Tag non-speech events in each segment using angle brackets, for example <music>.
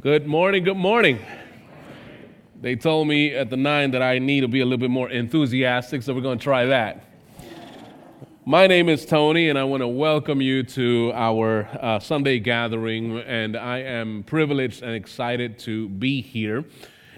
Good morning, good morning. They told me at the nine that I need to be a little bit more enthusiastic, so we're going to try that. My name is Tony, and I want to welcome you to our uh, Sunday gathering, and I am privileged and excited to be here.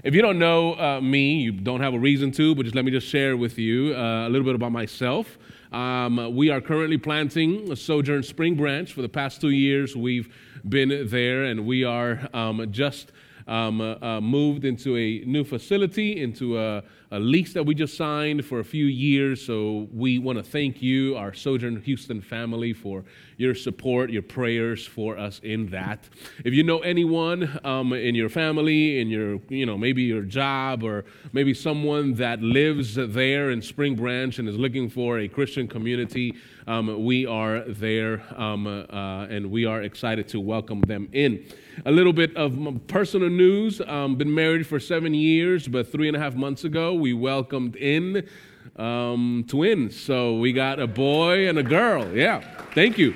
If you don't know uh, me, you don't have a reason to, but just let me just share with you uh, a little bit about myself. Um, we are currently planting a Sojourn Spring Branch. For the past two years, we've been there, and we are um, just um, uh, moved into a new facility, into a, a, lease that we just signed for a few years. So we want to thank you, our Sojourn Houston family, for your support, your prayers for us in that. If you know anyone um, in your family, in your, you know, maybe your job, or maybe someone that lives there in Spring Branch and is looking for a Christian community, um, we are there um, uh, and we are excited to welcome them in. A little bit of personal news. Um, been married for seven years, but three and a half months ago, we welcomed in um, twins. So we got a boy and a girl. Yeah, thank you.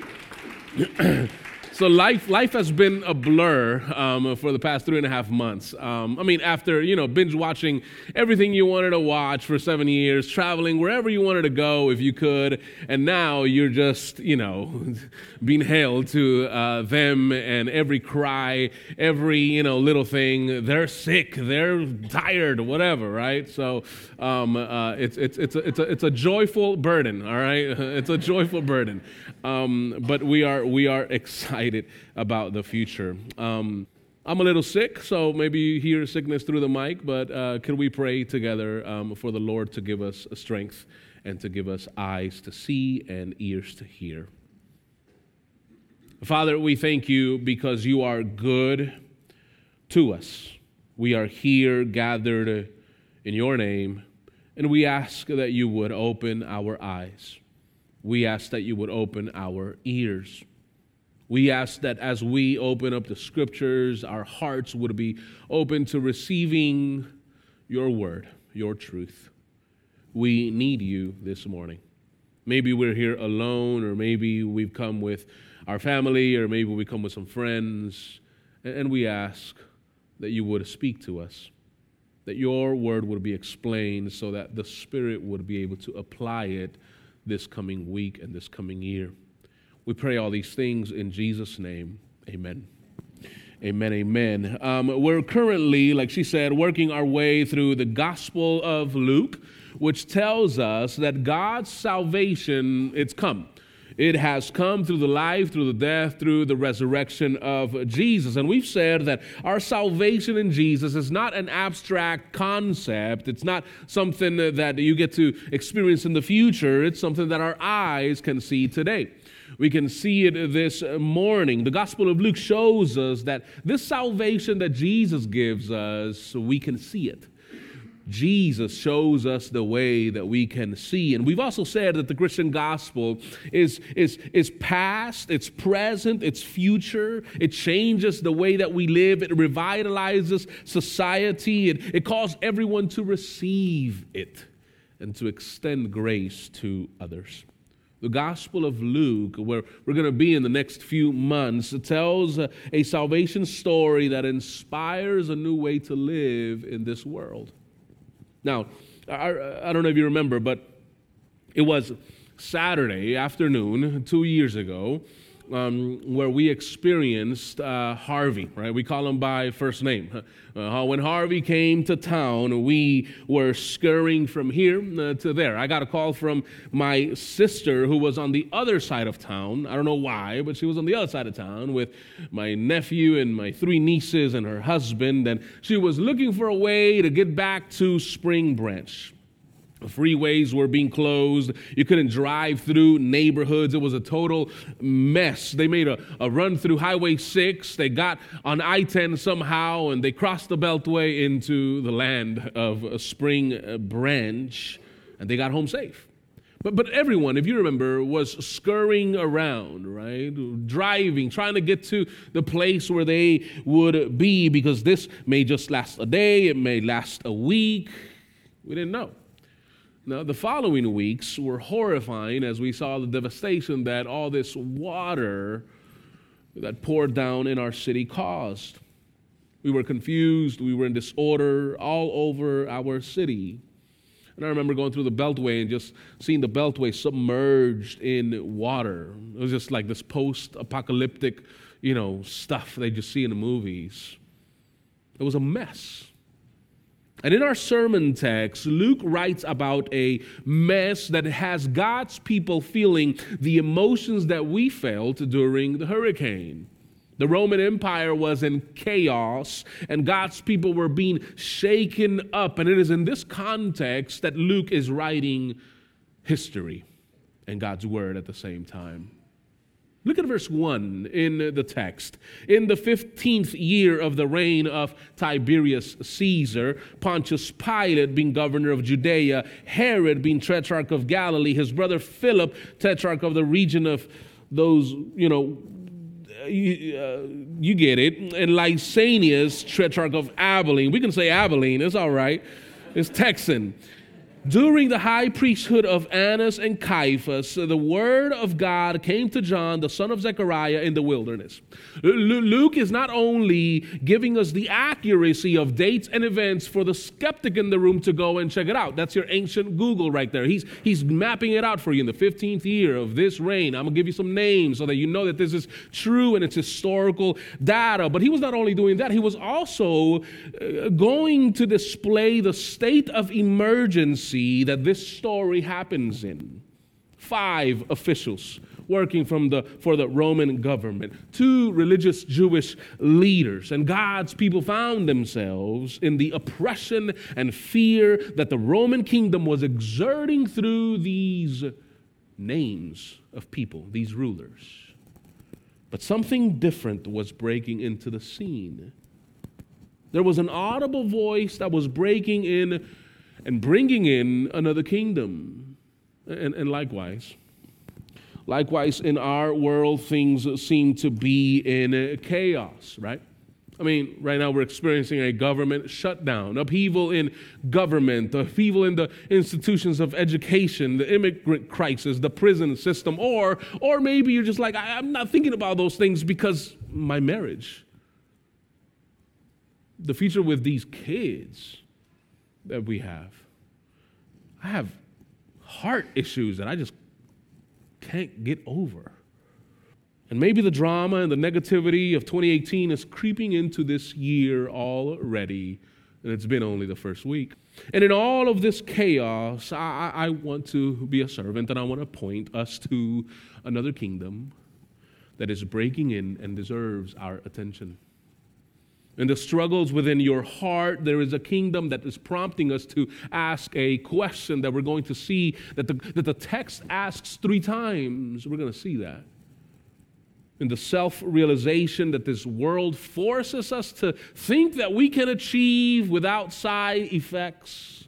<clears throat> So life, life has been a blur um, for the past three and a half months. Um, I mean, after you know binge watching everything you wanted to watch for seven years, traveling wherever you wanted to go if you could, and now you're just you know <laughs> being held to uh, them and every cry, every you know little thing. They're sick, they're tired, whatever, right? So um, uh, it's it's it's a, it's a it's a joyful burden. All right, <laughs> it's a joyful burden. Um, but we are we are <laughs> excited excited about the future. Um, I'm a little sick, so maybe you hear sickness through the mic, but uh, can we pray together um, for the Lord to give us strength and to give us eyes to see and ears to hear? Father, we thank you because you are good to us. We are here gathered in your name, and we ask that you would open our eyes. We ask that you would open our ears. We ask that as we open up the scriptures, our hearts would be open to receiving your word, your truth. We need you this morning. Maybe we're here alone, or maybe we've come with our family, or maybe we come with some friends, and we ask that you would speak to us, that your word would be explained so that the Spirit would be able to apply it this coming week and this coming year. We pray all these things in Jesus' name. Amen. Amen, amen. Um, we're currently, like she said, working our way through the Gospel of Luke, which tells us that God's salvation, it's come. It has come through the life, through the death, through the resurrection of Jesus. And we've said that our salvation in Jesus is not an abstract concept. It's not something that you get to experience in the future. It's something that our eyes can see today. We can see it this morning. The Gospel of Luke shows us that this salvation that Jesus gives us, we can see it. Jesus shows us the way that we can see. And we've also said that the Christian gospel is, is, is past, it's present, it's future. It changes the way that we live, it revitalizes society, it, it calls everyone to receive it and to extend grace to others. The Gospel of Luke, where we're going to be in the next few months, tells a, a salvation story that inspires a new way to live in this world. Now, I, I don't know if you remember, but it was Saturday afternoon, two years ago, um, where we experienced uh, Harvey, right? We call him by first name. <laughs> Uh, when Harvey came to town, we were scurrying from here uh, to there. I got a call from my sister who was on the other side of town. I don't know why, but she was on the other side of town with my nephew and my three nieces and her husband, and she was looking for a way to get back to Spring Branch. Freeways were being closed. You couldn't drive through neighborhoods. It was a total mess. They made a, a run through Highway 6. They got on I 10 somehow and they crossed the Beltway into the land of Spring Branch and they got home safe. But, but everyone, if you remember, was scurrying around, right? Driving, trying to get to the place where they would be because this may just last a day, it may last a week. We didn't know. Now, the following weeks were horrifying as we saw the devastation that all this water that poured down in our city caused. We were confused. We were in disorder all over our city. And I remember going through the Beltway and just seeing the Beltway submerged in water. It was just like this post apocalyptic, you know, stuff they just see in the movies. It was a mess. And in our sermon text, Luke writes about a mess that has God's people feeling the emotions that we felt during the hurricane. The Roman Empire was in chaos, and God's people were being shaken up. And it is in this context that Luke is writing history and God's word at the same time. Look at verse 1 in the text. In the 15th year of the reign of Tiberius Caesar, Pontius Pilate being governor of Judea, Herod being tetrarch of Galilee, his brother Philip, tetrarch of the region of those, you know, you, uh, you get it, and Lysanias, tetrarch of Abilene. We can say Abilene, it's all right. It's Texan. During the high priesthood of Annas and Caiaphas, the word of God came to John, the son of Zechariah, in the wilderness. Luke is not only giving us the accuracy of dates and events for the skeptic in the room to go and check it out. That's your ancient Google right there. He's, he's mapping it out for you in the 15th year of this reign. I'm going to give you some names so that you know that this is true and it's historical data. But he was not only doing that, he was also uh, going to display the state of emergency that this story happens in. Five officials working from the, for the Roman government, two religious Jewish leaders, and God's people found themselves in the oppression and fear that the Roman kingdom was exerting through these names of people, these rulers. But something different was breaking into the scene. There was an audible voice that was breaking in and bringing in another kingdom. And, and likewise, likewise, in our world, things seem to be in chaos, right? I mean, right now we're experiencing a government shutdown, upheaval in government, upheaval in the institutions of education, the immigrant crisis, the prison system, or, or maybe you're just like, I'm not thinking about those things because my marriage, the future with these kids, that we have. I have heart issues that I just can't get over. And maybe the drama and the negativity of 2018 is creeping into this year already, and it's been only the first week. And in all of this chaos, I, I want to be a servant and I want to point us to another kingdom that is breaking in and deserves our attention in the struggles within your heart, there is a kingdom that is prompting us to ask a question that we're going to see that the, that the text asks three times. We're going to see that. In the self realization that this world forces us to think that we can achieve without side effects,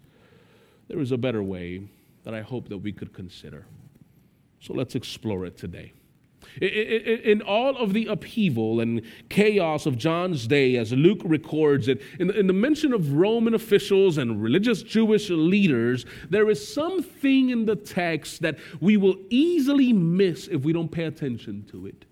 there is a better way that I hope that we could consider. So let's explore it today. In all of the upheaval and chaos of John's day, as Luke records it, in the mention of Roman officials and religious Jewish leaders, there is something in the text that we will easily miss if we don't pay attention to it.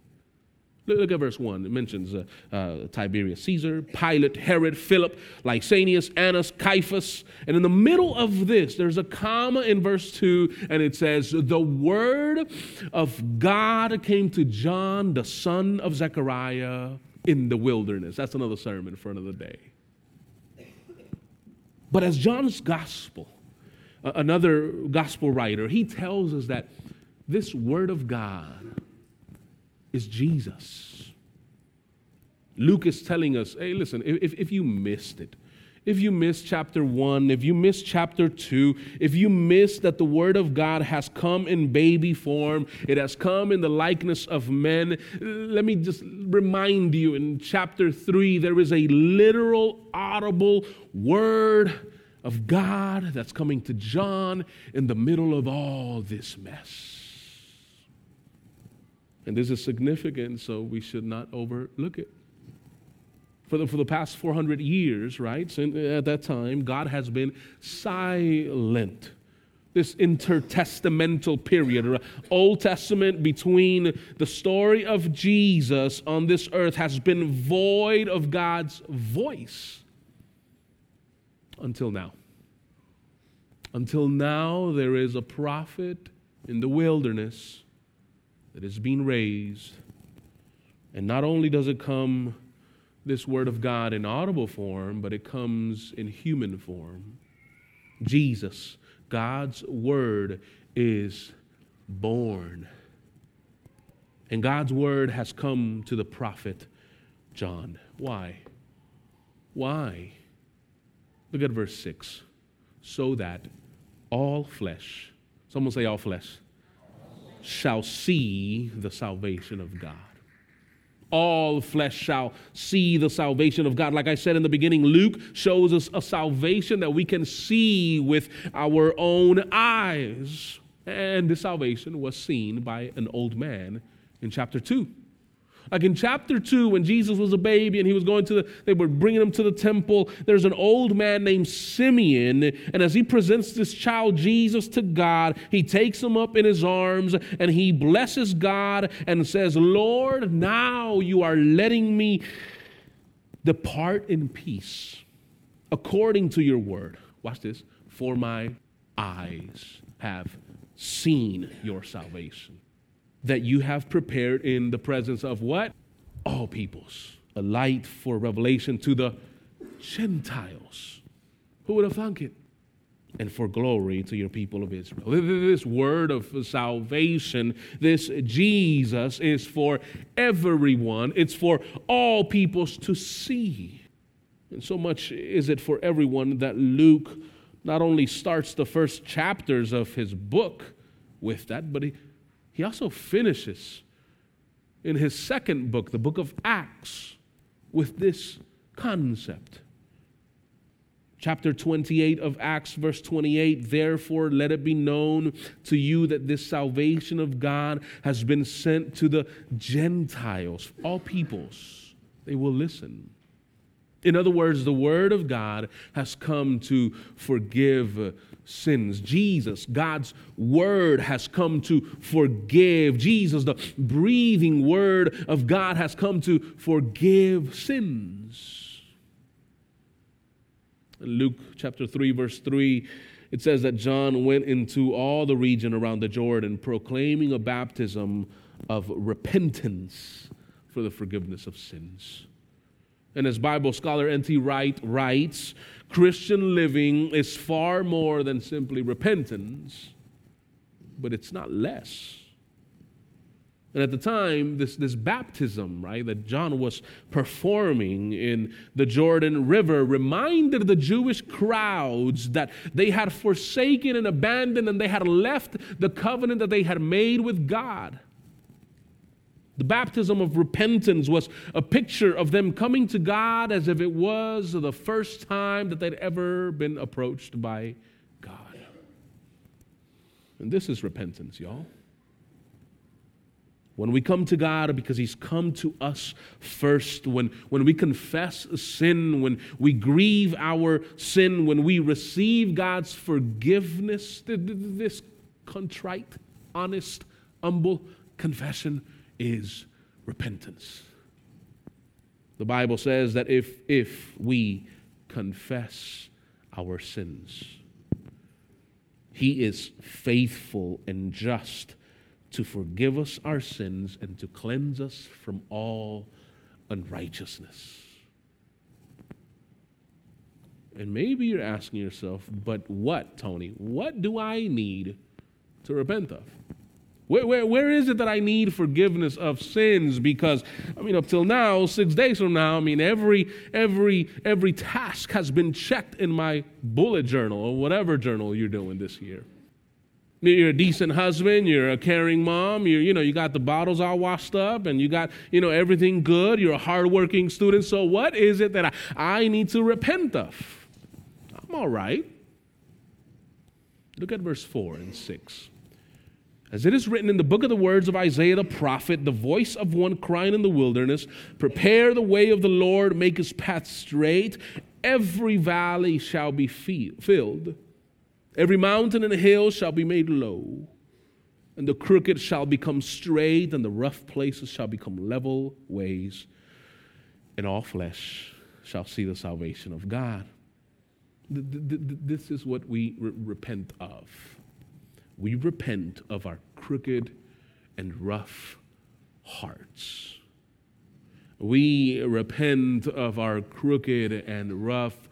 Look at verse 1. It mentions uh, uh, Tiberius Caesar, Pilate, Herod, Philip, Lysanias, Annas, Caiaphas. And in the middle of this, there's a comma in verse 2, and it says, The word of God came to John, the son of Zechariah, in the wilderness. That's another sermon for another day. But as John's gospel, another gospel writer, he tells us that this word of God, is Jesus. Luke is telling us hey, listen, if, if you missed it, if you missed chapter one, if you missed chapter two, if you missed that the Word of God has come in baby form, it has come in the likeness of men, let me just remind you in chapter three, there is a literal, audible Word of God that's coming to John in the middle of all this mess. And this is significant, so we should not overlook it. For the, for the past 400 years, right, uh, at that time, God has been silent. this intertestamental period. Uh, Old Testament between the story of Jesus on this earth has been void of God's voice until now. Until now, there is a prophet in the wilderness that is being raised. And not only does it come, this word of God, in audible form, but it comes in human form. Jesus, God's word, is born. And God's word has come to the prophet John. Why? Why? Look at verse 6. So that all flesh, someone say all flesh, shall see the salvation of God. All flesh shall see the salvation of God. Like I said in the beginning, Luke shows us a salvation that we can see with our own eyes. And this salvation was seen by an old man in chapter 2. Like in chapter 2, when Jesus was a baby and he was going to the, they were bringing him to the temple, there's an old man named Simeon. And as he presents this child Jesus to God, he takes him up in his arms and he blesses God and says, Lord, now you are letting me depart in peace according to your word. Watch this. For my eyes have seen your salvation that you have prepared in the presence of what? All peoples. A light for revelation to the Gentiles. Who would have thunk it? And for glory to your people of Israel. This word of salvation, this Jesus is for everyone, it's for all peoples to see. And so much is it for everyone that Luke not only starts the first chapters of his book with that, but he he also finishes in his second book, the book of Acts, with this concept. Chapter 28 of Acts, verse 28 Therefore, let it be known to you that this salvation of God has been sent to the Gentiles, all peoples. They will listen. In other words, the Word of God has come to forgive sins. Jesus, God's Word, has come to forgive. Jesus, the breathing Word of God, has come to forgive sins. In Luke chapter 3, verse 3, it says that John went into all the region around the Jordan proclaiming a baptism of repentance for the forgiveness of sins. And as Bible scholar N.T. Wright writes, Christian living is far more than simply repentance, but it's not less. And at the time, this, this baptism, right, that John was performing in the Jordan River reminded the Jewish crowds that they had forsaken and abandoned and they had left the covenant that they had made with God. The baptism of repentance was a picture of them coming to God as if it was the first time that they'd ever been approached by God. And this is repentance, y'all. When we come to God because He's come to us first, when, when we confess sin, when we grieve our sin, when we receive God's forgiveness, this contrite, honest, humble confession is repentance. The Bible says that if, if we confess our sins, He is faithful and just to forgive us our sins and to cleanse us from all unrighteousness. And maybe you're asking yourself, but what, Tony? What do I need to repent of? Where, where, where is it that I need forgiveness of sins? Because, I mean, up till now, six days from now, I mean, every, every, every task has been checked in my bullet journal or whatever journal you're doing this year. You're a decent husband, you're a caring mom, you you know, you got the bottles all washed up and you got, you know, everything good, you're a hardworking student. So what is it that I, I need to repent of? I'm all right. Look at verse 4 and 6. As it is written in the book of the words of Isaiah the prophet, the voice of one crying in the wilderness, Prepare the way of the Lord, make his path straight. Every valley shall be filled, Every mountain and hill shall be made low, and the crooked shall become straight, and the rough places shall become level ways, and all flesh shall see the salvation of God. This is what we repent of. We repent of our crooked and rough hearts. We repent of our crooked and rough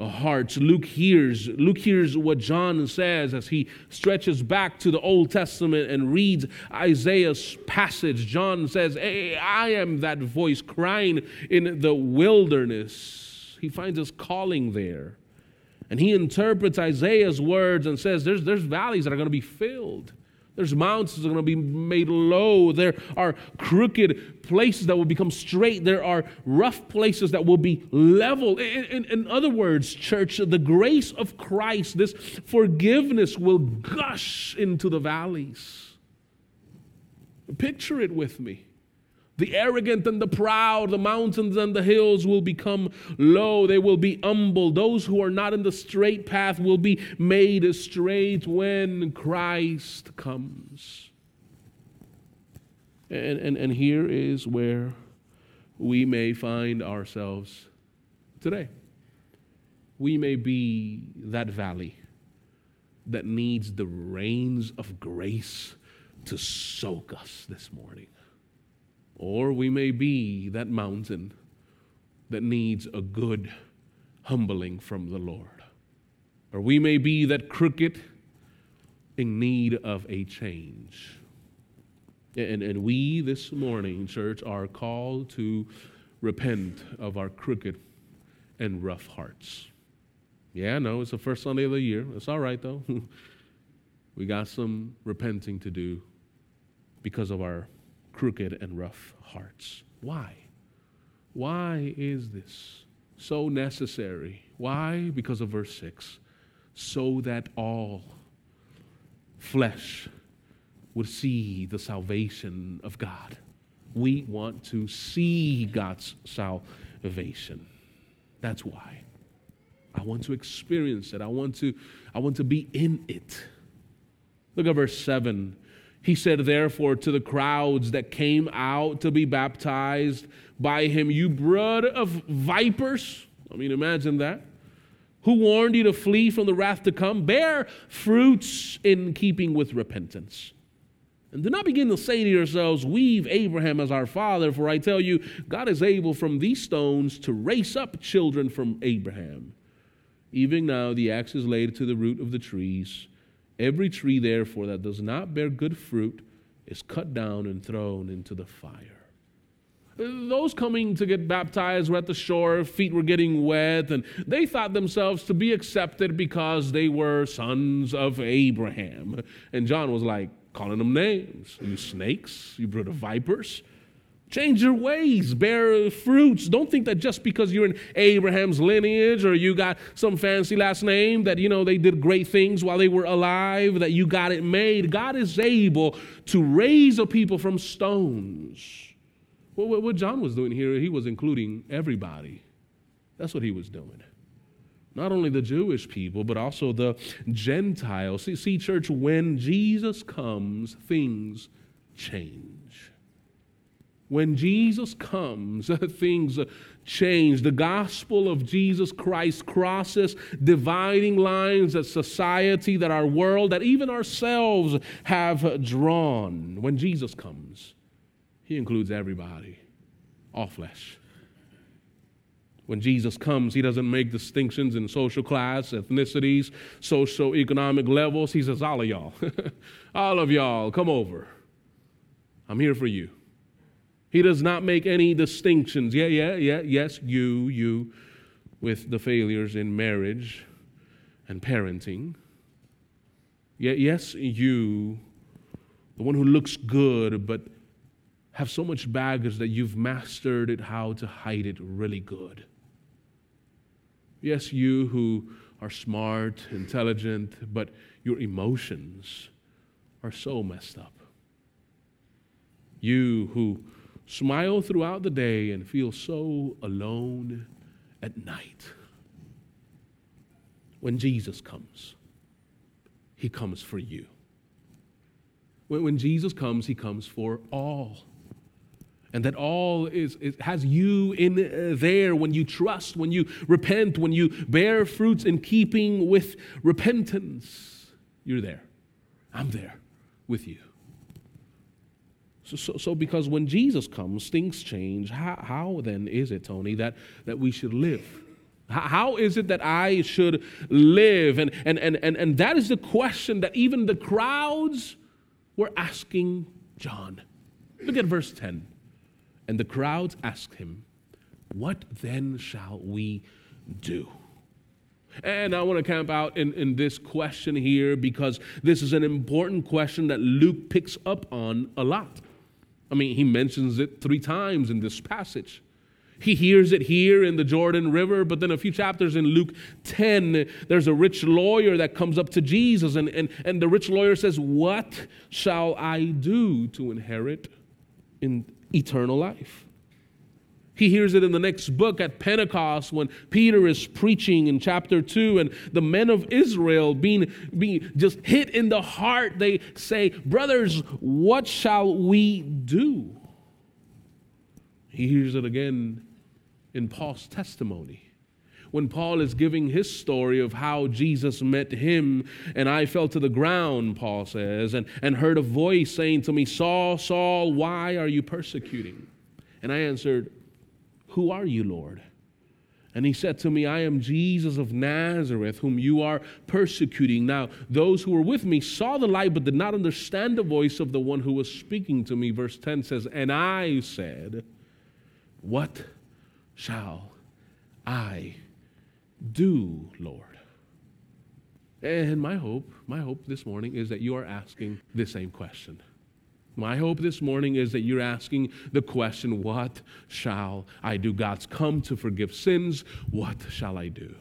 hearts. Luke hears, Luke hears what John says as he stretches back to the Old Testament and reads Isaiah's passage. John says, hey, I am that voice crying in the wilderness. He finds us calling there. And he interprets Isaiah's words and says, there's, there's valleys that are going to be filled. There's mountains that are going to be made low. There are crooked places that will become straight. There are rough places that will be level. In, in, in, other words, church, the grace of Christ, this forgiveness will gush into the valleys. Picture it with me. The arrogant and the proud, the mountains and the hills will become low. They will be humble. Those who are not in the straight path will be made straight when Christ comes. And, and, and here is where we may find ourselves today. We may be that valley that needs the rains of grace to soak us this morning. Or we may be that mountain that needs a good humbling from the Lord. Or we may be that crooked in need of a change. And, and we this morning, church, are called to repent of our crooked and rough hearts. Yeah, no, it's the first Sunday of the year. It's all right, though. <laughs> we got some repenting to do because of our crooked and rough hearts. Why? Why is this so necessary? Why? Because of verse 6 so that all flesh would see the salvation of God. We want to see God's salvation. That's why. I want to experience it. I want to, I want to be in it. Look at verse 7. He said, therefore, to the crowds that came out to be baptized by him, You brood of vipers. I mean, imagine that. Who warned you to flee from the wrath to come? Bear fruits in keeping with repentance. And do not begin to say to yourselves, We've Abraham as our father, for I tell you, God is able from these stones to raise up children from Abraham. Even now, the axe is laid to the root of the trees. Every tree, therefore, that does not bear good fruit is cut down and thrown into the fire. Those coming to get baptized were at the shore, feet were getting wet, and they thought themselves to be accepted because they were sons of Abraham. And John was like calling them names. You snakes, you brood of vipers. Change your ways, bear fruits. Don't think that just because you're in Abraham's lineage or you got some fancy last name that, you know, they did great things while they were alive, that you got it made. God is able to raise a people from stones. Well, what John was doing here, he was including everybody. That's what he was doing. Not only the Jewish people, but also the Gentiles. See, see church, when Jesus comes, things change. When Jesus comes, <laughs> things change. The gospel of Jesus Christ crosses dividing lines that society, that our world, that even ourselves have drawn. When Jesus comes, he includes everybody, all flesh. When Jesus comes, he doesn't make distinctions in social class, ethnicities, social economic levels. He says, All of y'all, <laughs> all of y'all, come over. I'm here for you. He does not make any distinctions. Yeah, yeah, yeah, yes, you, you, with the failures in marriage and parenting. Yeah, yes, you, the one who looks good but have so much baggage that you've mastered it how to hide it really good. Yes, you who are smart, intelligent, but your emotions are so messed up. You who smile throughout the day and feel so alone at night when Jesus comes. he comes for you. When, when Jesus comes, he comes for all. And that all is, is has you in uh, there when you trust, when you repent, when you bear fruits in keeping with repentance. You're there. I'm there with you. So, so, so, because when Jesus comes, things change. How, how then is it, Tony, that, that we should live? How, is it that I should live? And, and, and, and, and that is the question that even the crowds were asking John. Look at verse 10. And the crowds asked him, What then shall we do? And I want to camp out in, in this question here because this is an important question that Luke picks up on a lot. I mean, he mentions it three times in this passage. He hears it here in the Jordan River, but then a few chapters in Luke 10, there's a rich lawyer that comes up to Jesus, and, and, and the rich lawyer says, What shall I do to inherit in eternal life? He hears it in the next book at Pentecost when Peter is preaching in chapter 2, and the men of Israel being, being just hit in the heart, they say, Brothers, what shall we do? He hears it again in Paul's testimony when Paul is giving his story of how Jesus met him, and I fell to the ground, Paul says, and, and heard a voice saying to me, Saul, Saul, why are you persecuting? And I answered, who are you, Lord? And he said to me, I am Jesus of Nazareth, whom you are persecuting. Now, those who were with me saw the light, but did not understand the voice of the one who was speaking to me. Verse 10 says, And I said, What shall I do, Lord? And my hope, my hope this morning is that you are asking the same question. My hope this morning is that you're asking the question, What shall I do? God's come to forgive sins. What shall I do?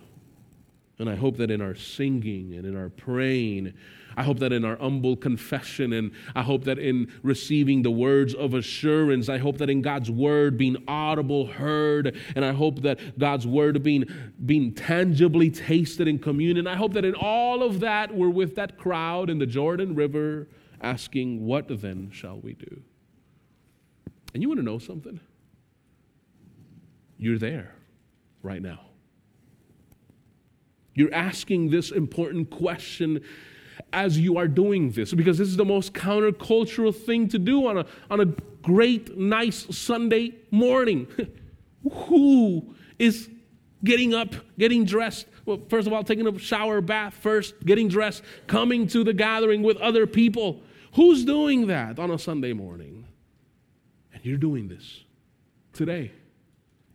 And I hope that in our singing and in our praying, I hope that in our humble confession, and I hope that in receiving the words of assurance, I hope that in God's word being audible, heard, and I hope that God's word being, being tangibly tasted in communion. I hope that in all of that, we're with that crowd in the Jordan River asking, What then shall we do? And you want to know something? You're there right now. You're asking this important question as you are doing this because this is the most countercultural thing to do on a, on a great, nice Sunday morning. <laughs> Who is getting up, getting dressed, well, first of all, taking a shower, bath first, getting dressed, coming to the gathering with other people. Who's doing that on a Sunday morning? And you're doing this today.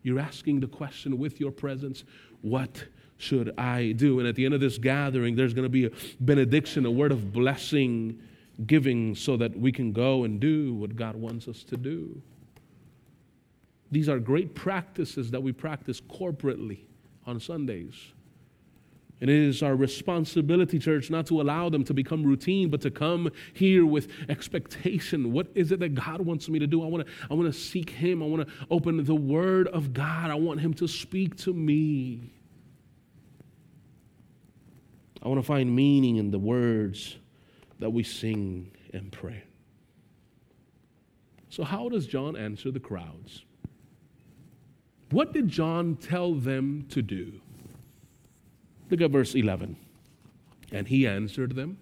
You're asking the question with your presence what should I do? And at the end of this gathering, there's going to be a benediction, a word of blessing, giving so that we can go and do what God wants us to do. These are great practices that we practice corporately on Sundays. And it is our responsibility, church, not to allow them to become routine, but to come here with expectation. What is it that God wants me to do? I want to, I want to seek Him. I want to open the Word of God. I want Him to speak to me. I want to find meaning in the words that we sing and pray. So, how does John answer the crowds? What did John tell them to do? Look at verse 11. And he answered them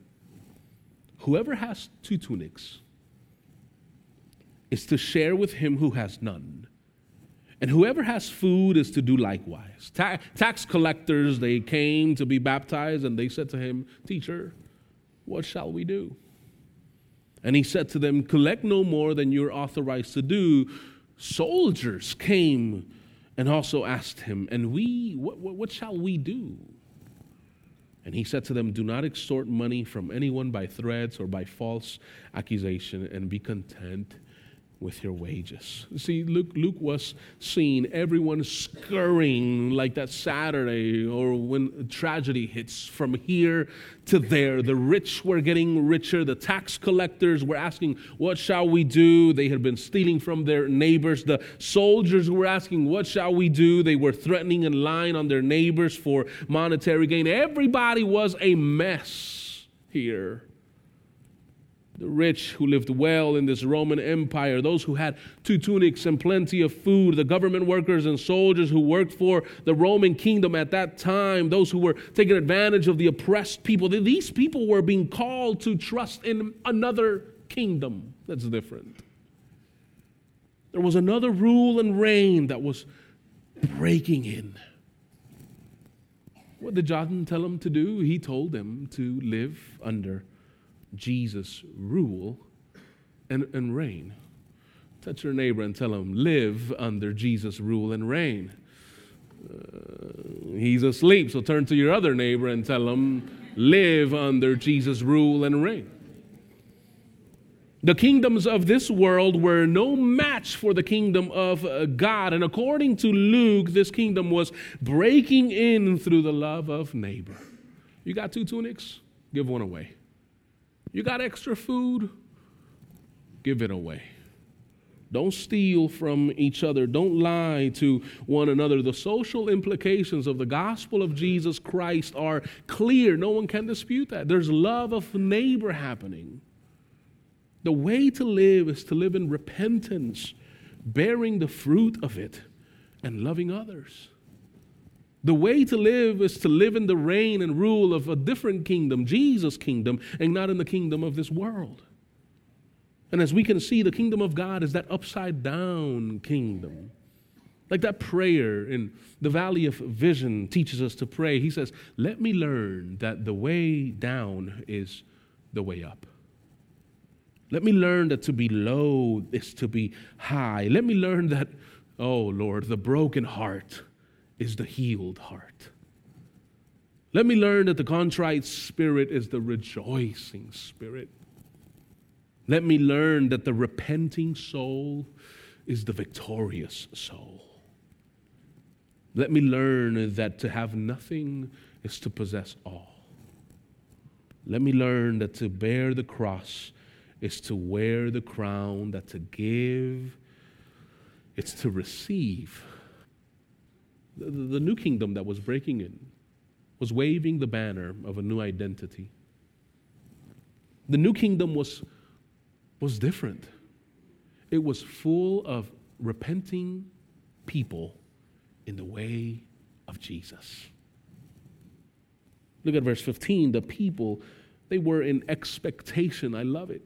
Whoever has two tunics is to share with him who has none. And whoever has food is to do likewise. Ta- tax collectors, they came to be baptized, and they said to him, Teacher, what shall we do? And he said to them, Collect no more than you're authorized to do. Soldiers came and also asked him, And we, what, what, what shall we do? And he said to them, Do not extort money from anyone by threats or by false accusation, and be content with your wages. See, Luke, Luke was seeing everyone scurrying like that Saturday or when tragedy hits from here to there. The rich were getting richer. The tax collectors were asking, What shall we do? They had been stealing from their neighbors. The soldiers were asking, What shall we do? They were threatening and lying on their neighbors for monetary gain. Everybody was a mess here. The rich who lived well in this Roman Empire, those who had two tunics and plenty of food, the government workers and soldiers who worked for the Roman kingdom at that time, those who were taking advantage of the oppressed people, these people were being called to trust in another kingdom that's different. There was another rule and reign that was breaking in. What did John tell them to do? He told them to live under Jesus' rule and, and reign. Touch your neighbor and tell him, live under Jesus' rule and reign. Uh, he's asleep, so turn to your other neighbor and tell him, live under Jesus' rule and reign. The kingdoms of this world were no match for the kingdom of uh, God. And according to Luke, this kingdom was breaking in through the love of neighbor. You got two tunics? Give one away. You got extra food? Give it away. Don't steal from each other. Don't lie to one another. The social implications of the gospel of Jesus Christ are clear. No one can dispute that. There's love of neighbor happening. The way to live is to live in repentance, bearing the fruit of it, and loving others. The way to live is to live in the reign and rule of a different kingdom, Jesus' kingdom, and not in the kingdom of this world. And as we can see, the kingdom of God is that upside down kingdom. Like that prayer in the valley of vision teaches us to pray. He says, Let me learn that the way down is the way up. Let me learn that to be low is to be high. Let me learn that, oh Lord, the broken heart is the healed heart. Let me learn that the contrite spirit is the rejoicing spirit. Let me learn that the repenting soul is the victorious soul. Let me learn that to have nothing is to possess all. Let me learn that to bear the cross is to wear the crown, that to give, it's to receive. The, the, new kingdom that was breaking in was waving the banner of a new identity. The new kingdom was, was different. It was full of repenting people in the way of Jesus. Look at verse 15. The people, they were in expectation. I love it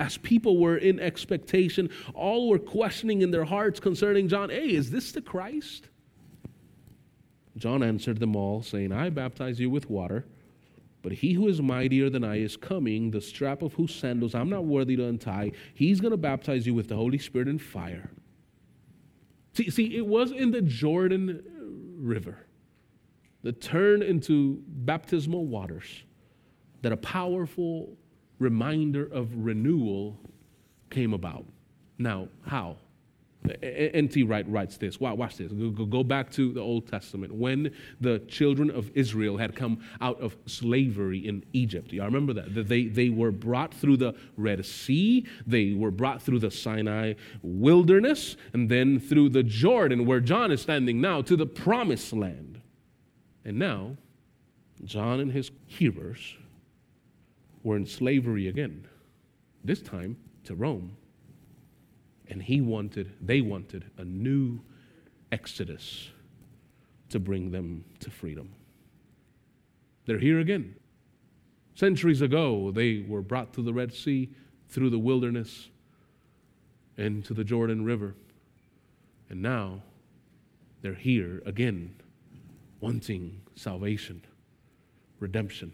as people were in expectation, all were questioning in their hearts concerning John, hey, is this the Christ? John answered them all, saying, I baptize you with water, but he who is mightier than I is coming, the strap of whose sandals I'm not worthy to untie. He's going to baptize you with the Holy Spirit and fire. See, see, it was in the Jordan River that turned into baptismal waters that a powerful reminder of renewal came about. Now, how? N.T. Wright writes this. Watch this. Go back to the Old Testament. When the children of Israel had come out of slavery in Egypt, y'all remember that? They, they were brought through the Red Sea, they were brought through the Sinai wilderness, and then through the Jordan, where John is standing now, to the promised land. And now, John and his hearers were in slavery again, this time to Rome. And he wanted, they wanted a new exodus to bring them to freedom. They're here again. Centuries ago, they were brought to the Red Sea, through the wilderness, and to the Jordan River. And now they're here again, wanting salvation, redemption.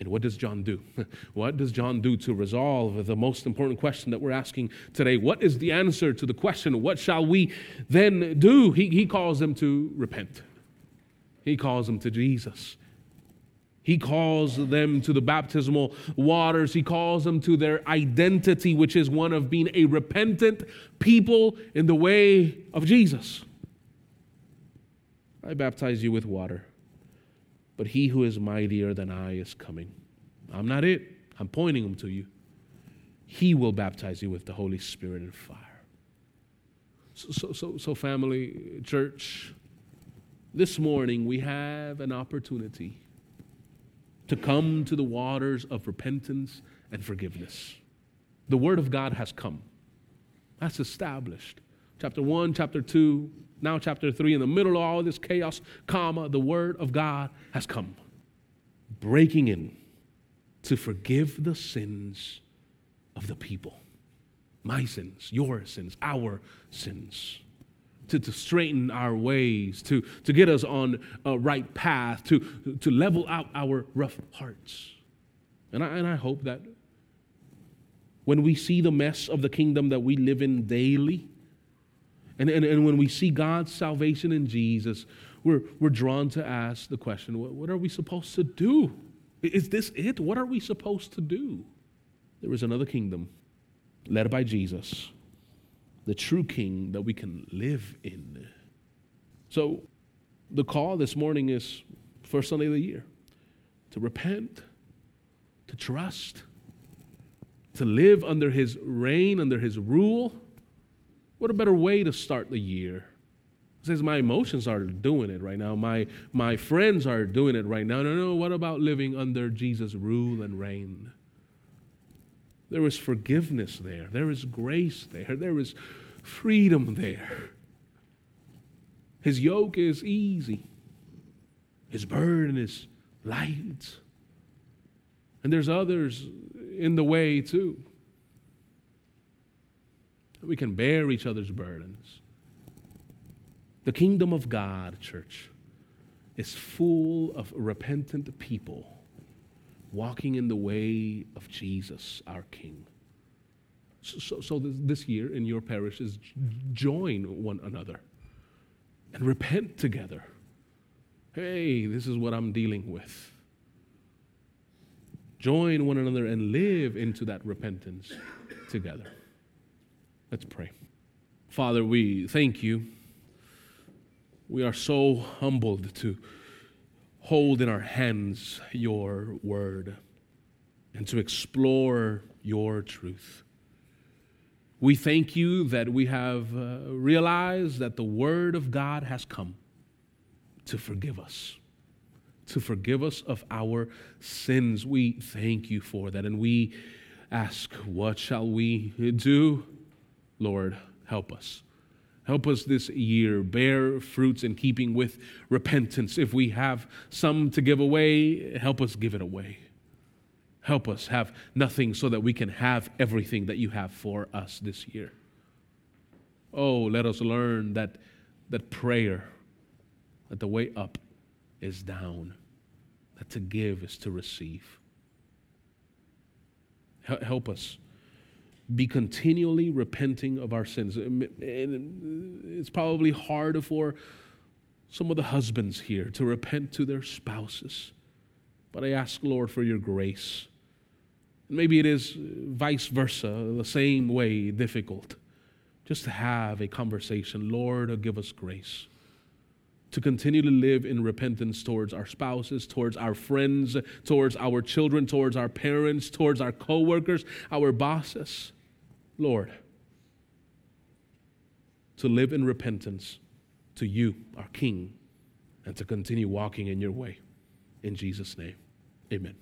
And what does John do? <laughs> What does John do to resolve the most important question that we're asking today? What is the answer to the question, what shall we then do? He, he calls them to repent, he calls them to Jesus. He calls them to the baptismal waters. He calls them to their identity, which is one of being a repentant people in the way of Jesus. I baptize you with water but he who is mightier than I is coming. I'm not it, I'm pointing him to you. He will baptize you with the Holy Spirit and fire. So, so, so, so, family, church, this morning we have an opportunity to come to the waters of repentance and forgiveness. The Word of God has come. That's established. Chapter 1, chapter 2, now chapter 3, in the middle of all this chaos, comma, the Word of God has come. Breaking in to forgive the sins of the people. My sins, your sins, our sins. To, to straighten our ways, to, to get us on a right path, to, to level out our rough hearts. And I, and I hope that when we see the mess of the kingdom that we live in daily, and, and, and when we see God's salvation in Jesus, we're, we're drawn to ask the question what, what are we supposed to do? Is this it? What are we supposed to do? There is another kingdom led by Jesus, the true king that we can live in. So, the call this morning is first Sunday of the year to repent, to trust, to live under his reign, under his rule. What a better way to start the year? It says my emotions are doing it right now. My my friends are doing it right now. No, no, what about living under Jesus' rule and reign? There is forgiveness there. There is grace there. There is freedom there. His yoke is easy. His burden is light. And there's others in the way too. We can bear each other's burdens. The kingdom of God, church, is full of repentant people walking in the way of Jesus, our King. So, so, so this year in your parishes, join one another and repent together. Hey, this is what I'm dealing with. Join one another and live into that repentance together. Let's pray. Father, we thank you. We are so humbled to hold in our hands your word and to explore your truth. We thank you that we have uh, realized that the word of God has come to forgive us, to forgive us of our sins. We thank you for that. And we ask, what shall we do? Lord, help us. Help us this year bear fruits in keeping with repentance. If we have some to give away, help us give it away. Help us have nothing so that we can have everything that you have for us this year. Oh, let us learn that, that prayer, that the way up is down, that to give is to receive. Help us be continually repenting of our sins. And it's probably hard for some of the husbands here to repent to their spouses. But I ask, Lord, for your grace. Maybe it is vice versa, the same way difficult. Just to have a conversation. Lord, give us grace to continue to live in repentance towards our spouses, towards our friends, towards our children, towards our parents, towards our coworkers, our bosses. Lord, to live in repentance to you, our King, and to continue walking in your way. In Jesus' name, amen.